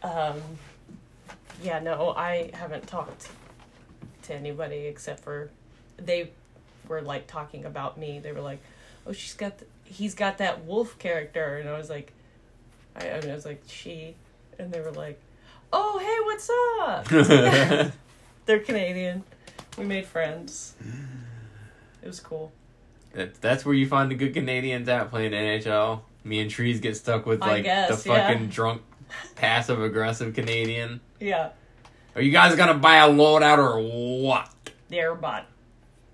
um, yeah, no, I haven't talked to anybody except for they were like talking about me. They were like, "Oh, she's got, th- he's got that wolf character," and I was like, I, I, mean, I was like, "She," and they were like, "Oh, hey, what's up?" They're Canadian. We made friends. It was cool. That- That's where you find the good Canadians at playing NHL. Me and Trees get stuck with like guess, the yeah. fucking drunk, passive aggressive Canadian. Yeah, Are you guys gonna buy a loadout or what? They're bot.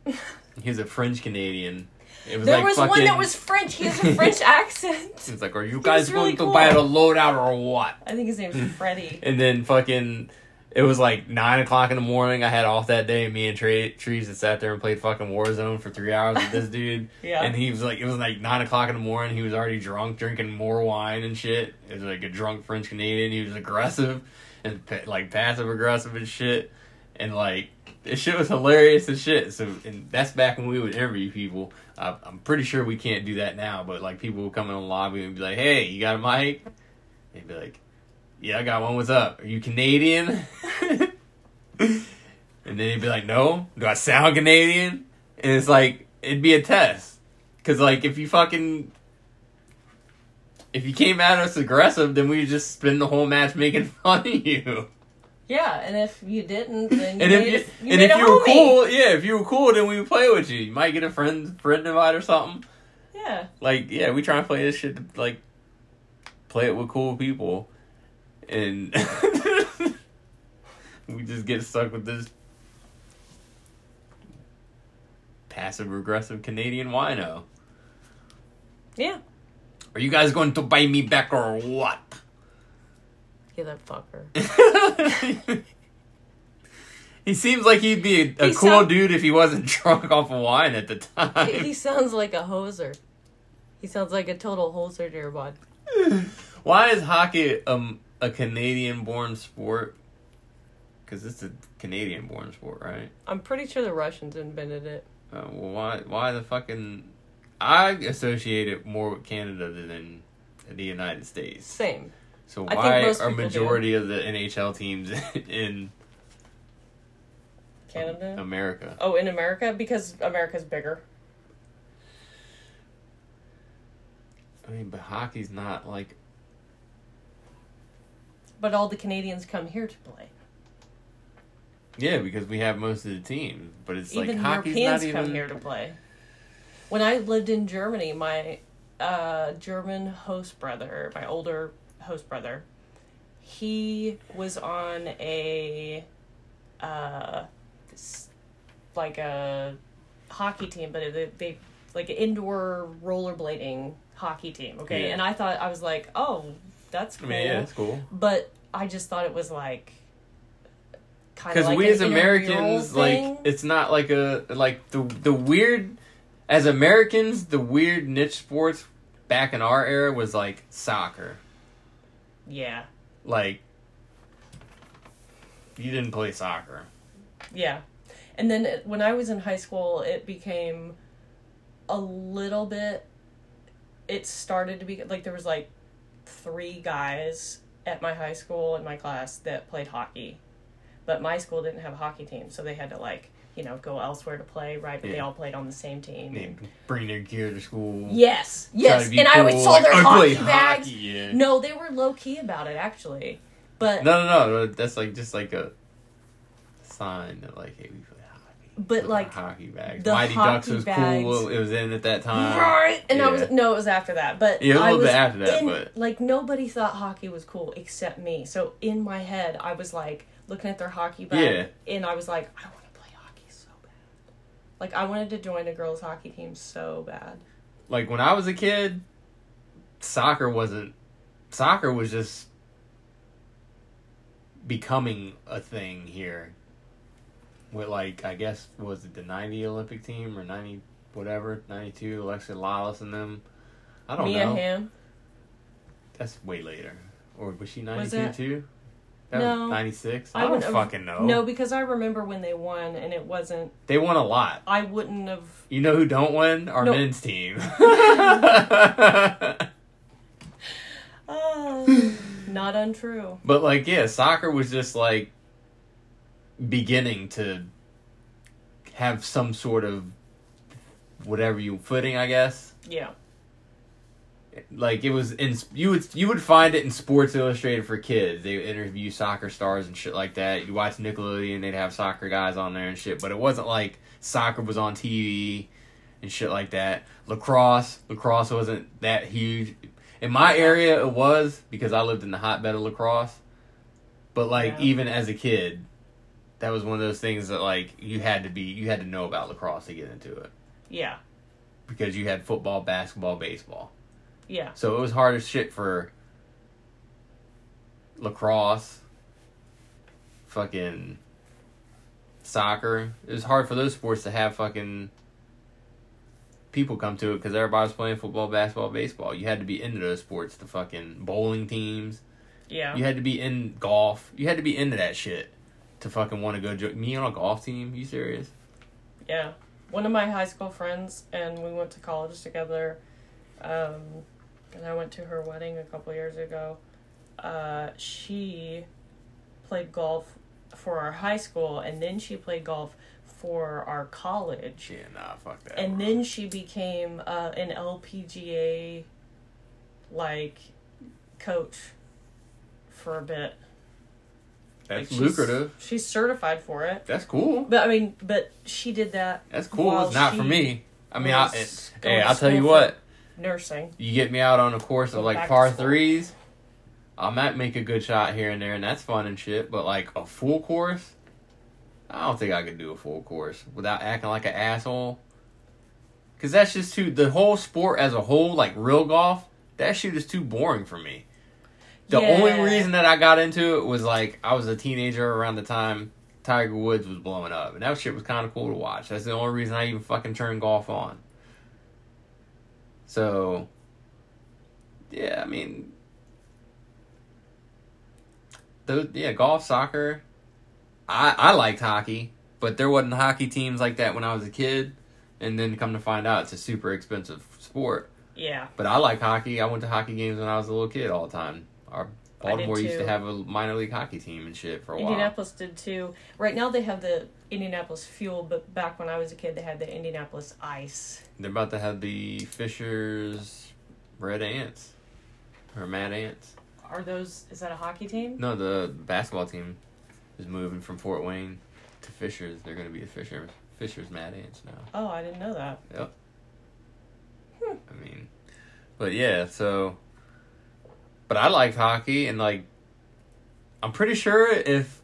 He's a French Canadian. It was There like was fucking, one that was French. He has a French accent. It's like, are you guys really going to cool. buy a loadout or what? I think his name's Freddie. And then fucking, it was like nine o'clock in the morning. I had off that day. Me and Trey, Trees had sat there and played fucking Warzone for three hours with this dude. Yeah. And he was like, it was like nine o'clock in the morning. He was already drunk, drinking more wine and shit. It was like a drunk French Canadian. He was aggressive and like passive aggressive and shit. And like, this shit was hilarious as shit. So, and that's back when we would interview people. I, I'm pretty sure we can't do that now, but like people would come in the lobby and be like, hey, you got a mic? They'd be like, yeah, I got one. What's up? Are you Canadian? and then he'd be like, no. Do I sound Canadian? And it's like, it'd be a test. Because, like, if you fucking. If you came at us aggressive, then we'd just spend the whole match making fun of you. Yeah, and if you didn't, then you And if a, you, you and if you were cool, yeah, if you were cool, then we would play with you. You might get a friend friend invite or something. Yeah, Like, yeah, we try and play this shit to, like, play it with cool people. And we just get stuck with this passive aggressive Canadian wino. yeah. Are you guys going to buy me back or what? That fucker. he seems like he'd be a, a He cool sound- dude if he wasn't drunk off of wine at the time. he sounds like a hoser. He sounds like a total hoser, dear bud. Why is hockey um, a Canadian born sport? Because it's a Canadian born sport, right? I'm pretty sure the Russians invented it. Uh, well, why why the fucking I associate it more with Canada than the United States. Same. So why are people do. majority of the NHL teams in Canada. America? Oh, in America because America's bigger. I mean, but hockey's not like But all the Canadians come here to play. Yeah, because we have most of the team, but it's even like hockey's Europeans not come even. here to play. When I lived in Germany, my uh, German host brother, my older host brother, he was on a uh, like a hockey team, but they, they like an indoor rollerblading hockey team. Okay, Yeah. and I thought I was like, oh, that's I cool, mean, yeah, it's cool. but I just thought it was like. Kind of Because like we as Americans, like, it's not like a like the the weird. As Americans, the weird niche sports back in our era was like soccer. Yeah, Like, you didn't play soccer. Yeah. And then it, when I was in high school, it became a little bit. It started to be like there was like three guys at my high school in my class that played hockey, but my school didn't have a hockey team, so they had to like you know go elsewhere to play. Right, but they all played on the same team. They bring their gear to school. Yes, yes, and I would cool, saw their "I hockey bags. hockey," yeah. No, they were low key about it actually, but No, no, no. That's like just like a sign that like, hey, we play hockey. But, With like, hockey bags. the Mighty Ducks hockey was bags- cool. It was in at that time. Right, and I Yeah. was no, it was after that. But Yeah, a I little was bit after that, in- but- like nobody thought hockey was cool except me. So in my head, I was like looking at their hockey bag, Yeah. and I was like, I want to play hockey so bad. Like I wanted to join a girls' hockey team so bad. Like when I was a kid, soccer wasn't. Soccer was just becoming a thing here. With like, I guess was it the '90 Olympic team or '90 whatever '92? Alexi Lalas and them. I don't know. Mia know. Hamm. That's way later. Or was she 92 too? That No. 96? I I, don't fucking know. No, because I remember when they won, and it wasn't. They won a lot. I wouldn't have. You know who don't win? Our No. men's team. Oh, not untrue. but like, yeah, soccer was just like beginning to have some sort of whatever you footing, I guess. Yeah, Like it was in you would you would find it in Sports Illustrated for kids. They would interview soccer stars and shit like that. You watch Nickelodeon, they'd have soccer guys on there and shit. But it wasn't like soccer was on TV and shit like that. Lacrosse, lacrosse wasn't that huge. In my area, it was because I lived in the hotbed of lacrosse. But like Yeah. even as a kid, that was one of those things that like you had to be you had to know about lacrosse to get into it yeah, because you had football, basketball, baseball. Yeah. So it was hard as shit for lacrosse, fucking soccer. It was hard for those sports to have fucking people come to it because everybody was playing football, basketball, baseball. You had to be into those sports. The fucking bowling teams. Yeah. You had to be in golf. You had to be into that shit to fucking want to go. Jo- Me on a golf team? You serious? Yeah. One of my high school friends, and we went to college together. Um, and I went to her wedding a couple years ago. Uh, she played golf for our high school, and then she played golf for our college. Yeah, nah, fuck that. And then she became uh, an LPGA like coach for a bit. that's Like, lucrative. She's certified for it. That's cool. But I mean, but she did that That's cool. It's not for me. I mean, I, going hey, I'll tell you what. Nursing. You get me out on a course of like par threes, I might make a good shot here and there, and that's fun and shit. But like a full course, I don't think I could do a full course without acting like an asshole. Cause that's just too the whole sport as a whole, like real golf. That shit is too boring for me. The only reason that I got into it was like I was a teenager around the time Tiger Woods was blowing up, and that shit was kind of cool to watch. That's the only reason I even fucking turned golf on. So, yeah, I mean, those yeah, golf, soccer. I I liked hockey, but there wasn't hockey teams like that when I was a kid, and then come to find out it's a super expensive sport. Yeah. But I like hockey. I went to hockey games when I was a little kid all the time. Our Baltimore used to have a minor league hockey team and shit for a while. Indianapolis did too. Right now they have the Indianapolis Fuel, but back when I was a kid, they had the Indianapolis Ice. They're about to have the Fishers Red Ants or Mad Ants. Are those? Is that a hockey team? No, the basketball team is moving from Fort Wayne. to Fishers. They're gonna be the Fisher Fishers Mad Ants now. Oh, I didn't know that. Yep. Hmm. I mean, but yeah, so. But I liked hockey, and like, I'm pretty sure if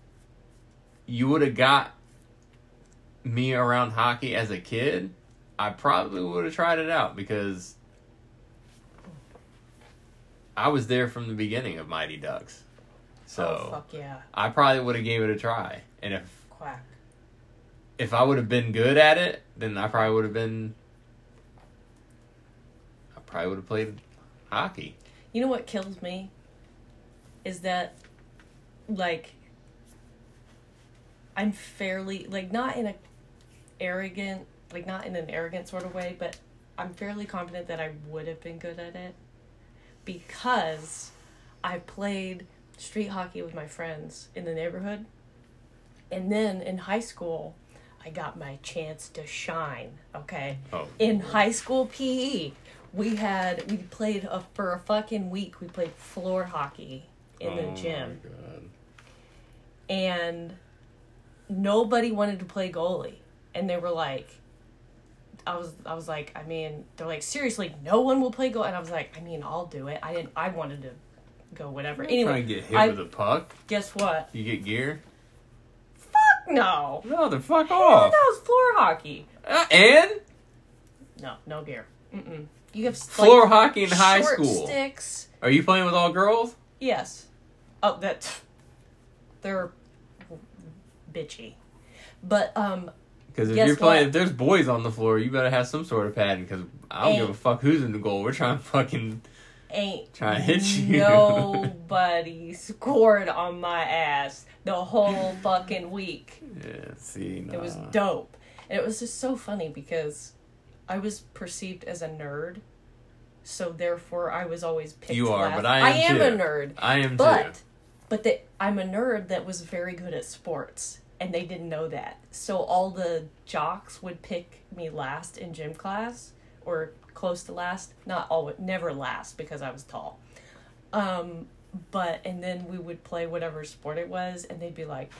you would have got me around hockey as a kid, I probably would have tried it out because I was there from the beginning of Mighty Ducks. So oh fuck yeah, I probably would have gave it a try. And if quack. if I would have been good at it, then I probably would have been. I probably would have played hockey. You know what kills me? Is that, like, I'm fairly like not in a arrogant like not in an arrogant sort of way, but I'm fairly confident that I would have been good at it because I played street hockey with my friends in the neighborhood. And then in high school, I got my chance to shine, okay? Oh, in high school PE, we had we played a, for a fucking week. We played floor hockey in Oh the gym, and nobody wanted to play goalie. And they were like, I was I was like, I mean, they're like, seriously, no one will play goalie. And I was like, I mean, I'll do it. I didn't. I wanted to go whatever. Trying Anyway, to get hit I- with a puck. guess what? You get gear. Fuck no, No, then fuck off. that was floor hockey. Uh, and No, no gear. Mm-mm. You have like, floor hockey in high school. sticks. Are you playing with all girls? Yes. Oh, that they're bitchy, but um, Because if you're playing, what? if there's boys on the floor, you better have some sort of padding. Because I don't Ain't- give a fuck who's in the goal. We're trying to fucking. ain't Trying to hit you. Nobody scored on my ass the whole fucking week. Yeah, see, It was dope, and it was just so funny because I was perceived as a nerd, so therefore I was always picked. You are, last. but I am I am too. a nerd. I am But too. but the, I'm a nerd that was very good at sports, and they didn't know that. So all the jocks would pick me last in gym class, or close to last. Not always, never last because I was tall. Um, but and then we would play whatever sport it was, and they'd be like,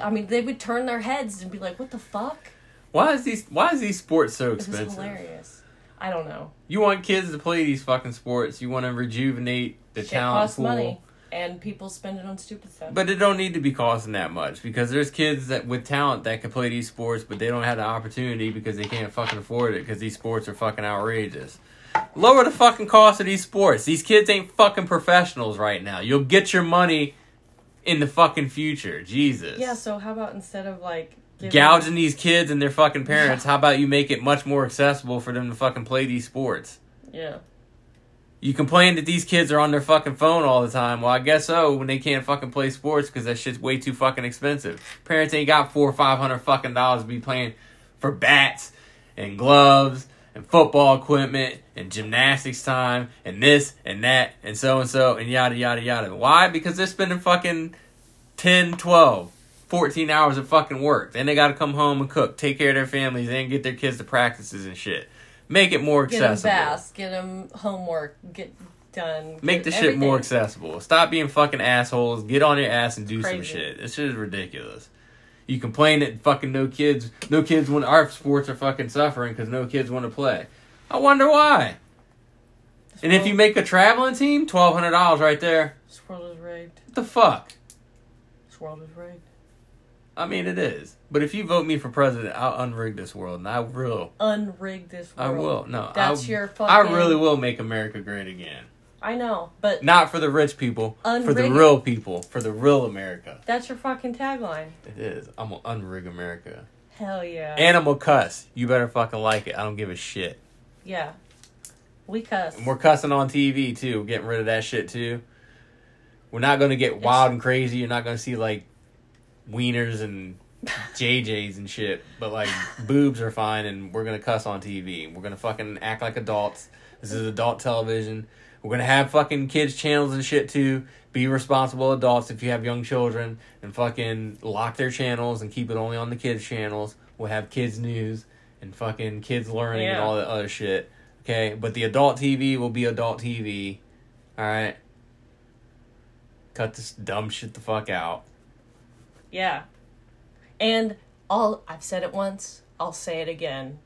I mean, they would turn their heads and be like, "What the fuck?" Why is these? Why is these sports so expensive? expensive? hilarious. I don't know. You want kids to play these fucking sports. You want to rejuvenate the Shit talent costs pool. money, and people spend it on stupid stuff. But it don't need to be costing that much because there's kids that with talent that can play these sports, but they don't have the opportunity because they can't fucking afford it because these sports are fucking outrageous. Lower the fucking cost of these sports. These kids ain't fucking professionals right now. You'll get your money in the fucking future. Jesus. yeah. So how about instead of like Gouging these kids and their fucking parents, how about you make it much more accessible for them to fucking play these sports? Yeah. You complain that these kids are on their fucking phone all the time. Well, I guess so when they can't fucking play sports because that shit's way too fucking expensive. Parents ain't got four or five hundred fucking dollars to be playing for bats and gloves and football equipment and gymnastics time and this and that and so and so and yada yada yada. Why? Because they're spending fucking 10, 12, 14 hours of fucking work. Then they gotta come home and cook, take care of their families, then get their kids to practices and shit. Make it more accessible. Get them baths, get them homework, get done. Make the get shit more accessible. Stop being fucking assholes. Get on your ass and do some shit. This shit is ridiculous. You complain that fucking no kids, no kids want our sports are fucking suffering because no kids want to play. I wonder why. This And if you make a traveling team, twelve hundred dollars right there. this world is rigged. What the fuck? This world is rigged. I mean, it is. But if you vote me for president, I'll unrig this world, and I will. Unrig this world. I will. No, That's I, your fucking. I really will make America great again. I know, but Not for the rich people, for the real people, for the real America. that's your fucking tagline. It is. I'm gonna unrig America. Hell yeah. Animal cuss. You better fucking like it. I don't give a shit. yeah. We cuss. And we're cussing on TV too. We're getting rid of that shit too. We're not gonna get wild and crazy. You're not gonna see like wieners and JJs and shit. But like boobs are fine, and we're gonna cuss on TV. We're gonna fucking act like adults. This is adult television. We're gonna have fucking kids channels and shit too. Be responsible adults if you have young children, and fucking lock their channels and keep it only on the kids channels. We'll have kids news and fucking kids learning and all that other shit. Okay, but the adult TV will be adult TV. All right. Cut this dumb shit the fuck out. Yeah. And I'll I've said it once, I'll say it again.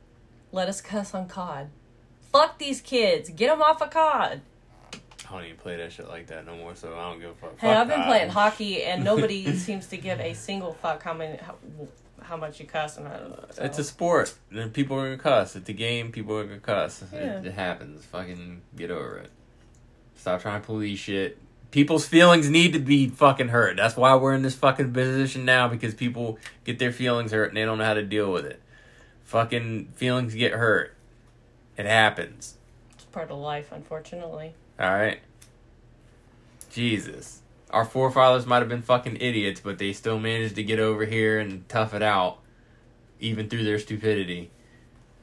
Let us cuss on COD. Fuck these kids. Get them off of COD. I don't even play that shit like that no more, so I don't give a fuck. Hey, Fuck I've been that. playing hockey and nobody seems to give a single fuck how many how, how much you cuss and I don't know. so. It's a sport. And people are gonna cuss. It's a game. People are gonna cuss. Yeah. It, it happens. Fucking get over it. Stop trying to police shit. People's feelings need to be fucking hurt. That's why we're in this fucking position now because people get their feelings hurt and they don't know how to deal with it. Fucking feelings get hurt. It happens. It's part of life, unfortunately. All right. Jesus. Our forefathers might have been fucking idiots, but they still managed to get over here and tough it out, even through their stupidity.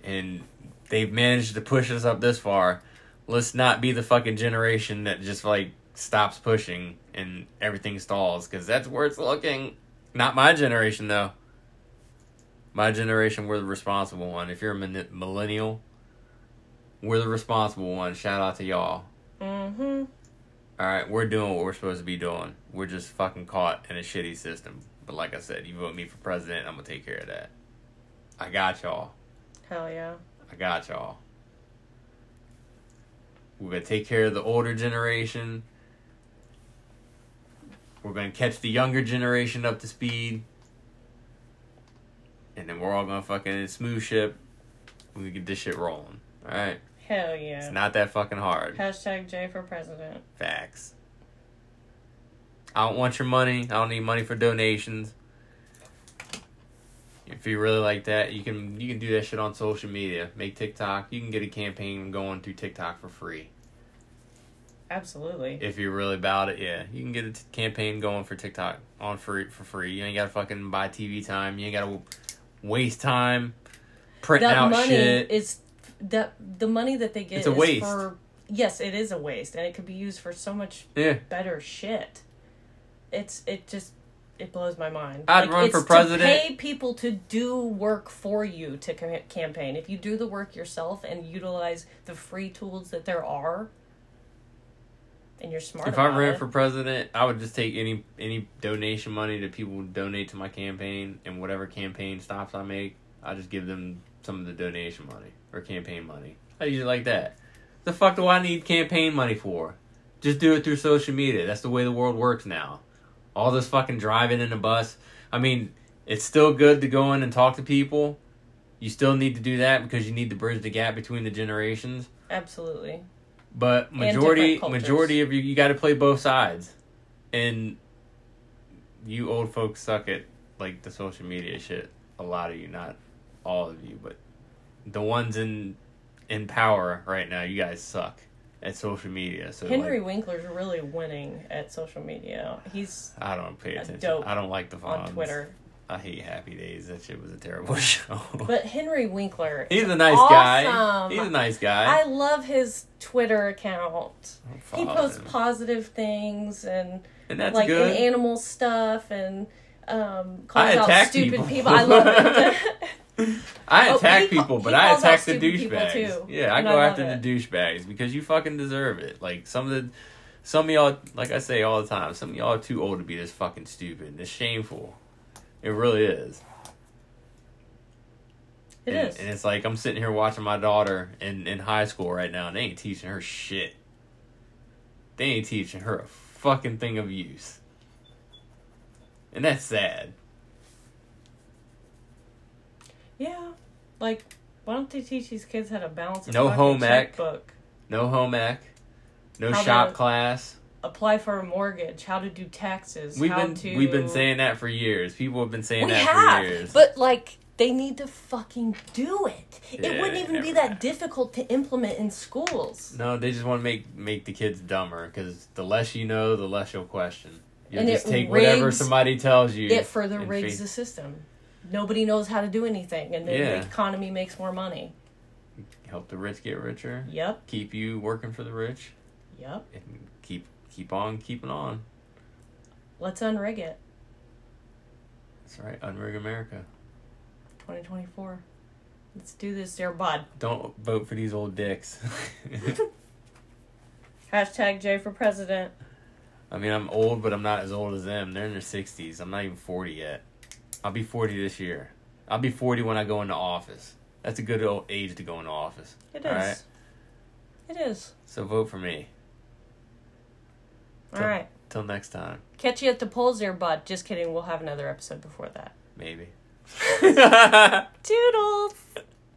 And they've managed to push us up this far. Let's not be the fucking generation that just like stops pushing and everything stalls, because that's where it's looking. Not my generation though. My generation, we're the responsible one. If you're a millennial, we're the responsible one. Shout out to y'all. Mm-hmm. All right, we're doing what we're supposed to be doing. We're just fucking caught in a shitty system. But like I said, you vote me for president, I'm gonna take care of that. I got y'all. Hell yeah. I got y'all. We're gonna take care of the older generation. We're gonna catch the younger generation up to speed. And then we're all gonna fucking smooth ship. We can get this shit rolling. Alright? Hell yeah. It's not that fucking hard. Hashtag Jay for president. Facts. I don't want your money. I don't need money for donations. If you really like that, you can you can do that shit on social media. Make TikTok. You can get a campaign going through TikTok for free. Absolutely. If you're really about it, yeah, you can get a t- campaign going for TikTok on free for free. You ain't gotta fucking buy TV time. You ain't gotta waste time printing that out money shit. is that the money that they get It's a is waste. for yes, it is a waste and it could be used for so much yeah, better shit. It's it just it blows my mind. I'd run it's for president. Pay people to do work for you to campaign. If you do the work yourself and utilize the free tools that there are, and you're smart. If I ran it, for president, I would just take any any donation money that people donate to my campaign and whatever campaign stops I make, I just give them some of the donation money or campaign money. I use it like that. The fuck do I need campaign money for? Just do it through social media. That's the way the world works now. All this fucking driving in a bus. I mean, it's still good to go in and talk to people. You still need to do that because you need to bridge the gap between the generations. absolutely. But majority majority of you you got to play both sides, and you old folks suck at like the social media shit. A lot of you, not all of you, but the ones in in power right now, you guys suck at social media. So Henry like, Winkler's really winning at social media. He's I don't pay attention. dope I don't like the on Twitter. I hate Happy Days. That shit was a terrible show. But Henry Winkler, He's a nice guy. He's a nice guy. I love his Twitter account. He posts him. positive things and and like good. and animal stuff and um, calls out stupid people. people. I love it. I Oh, attack he ca- people, but I attack the douchebags. Yeah, I go I after it. the douchebags because you fucking deserve it. Like some of the, some of y'all, like I say all the time, some of y'all are too old to be this fucking stupid. It's shameful. It really is. It and, is. and it's like I'm sitting here watching my daughter in in high school right now, and they ain't teaching her shit. They ain't teaching her a fucking thing of use, and that's sad. Yeah, like why don't they teach these kids how to balance a No home ec. checkbook? No home ec, no How shop to- class. Apply for a mortgage, how to do taxes, We've how been to we've been saying that for years. People have been saying we that have, for years. but like they need to fucking do it. Yeah, it wouldn't even be that difficult to implement in schools. no, they just want to make make the kids dumber because the less you know, the less you'll question. You'll And just take whatever somebody tells you. It further rigs fa- the system. Nobody knows how to do anything, and then Yeah. the economy makes more money. help the rich get richer. Yep, Keep you working for the rich, yep. and keep on keeping on. Let's unrig it. That's right. Unrig America. 2024. Let's do this, dear bud. Don't vote for these old dicks. Hashtag Jay for president. I mean, I'm old, but I'm not as old as them. They're in their sixties. I'm not even forty yet. I'll be 40 this year. I'll be 40 when I go into office. That's a good old age to go into office. It is. Right. It is. So vote for me. All right. Till next time, Catch you at the polls there, bud. Just kidding. We'll have another episode before that. maybe. Toodles.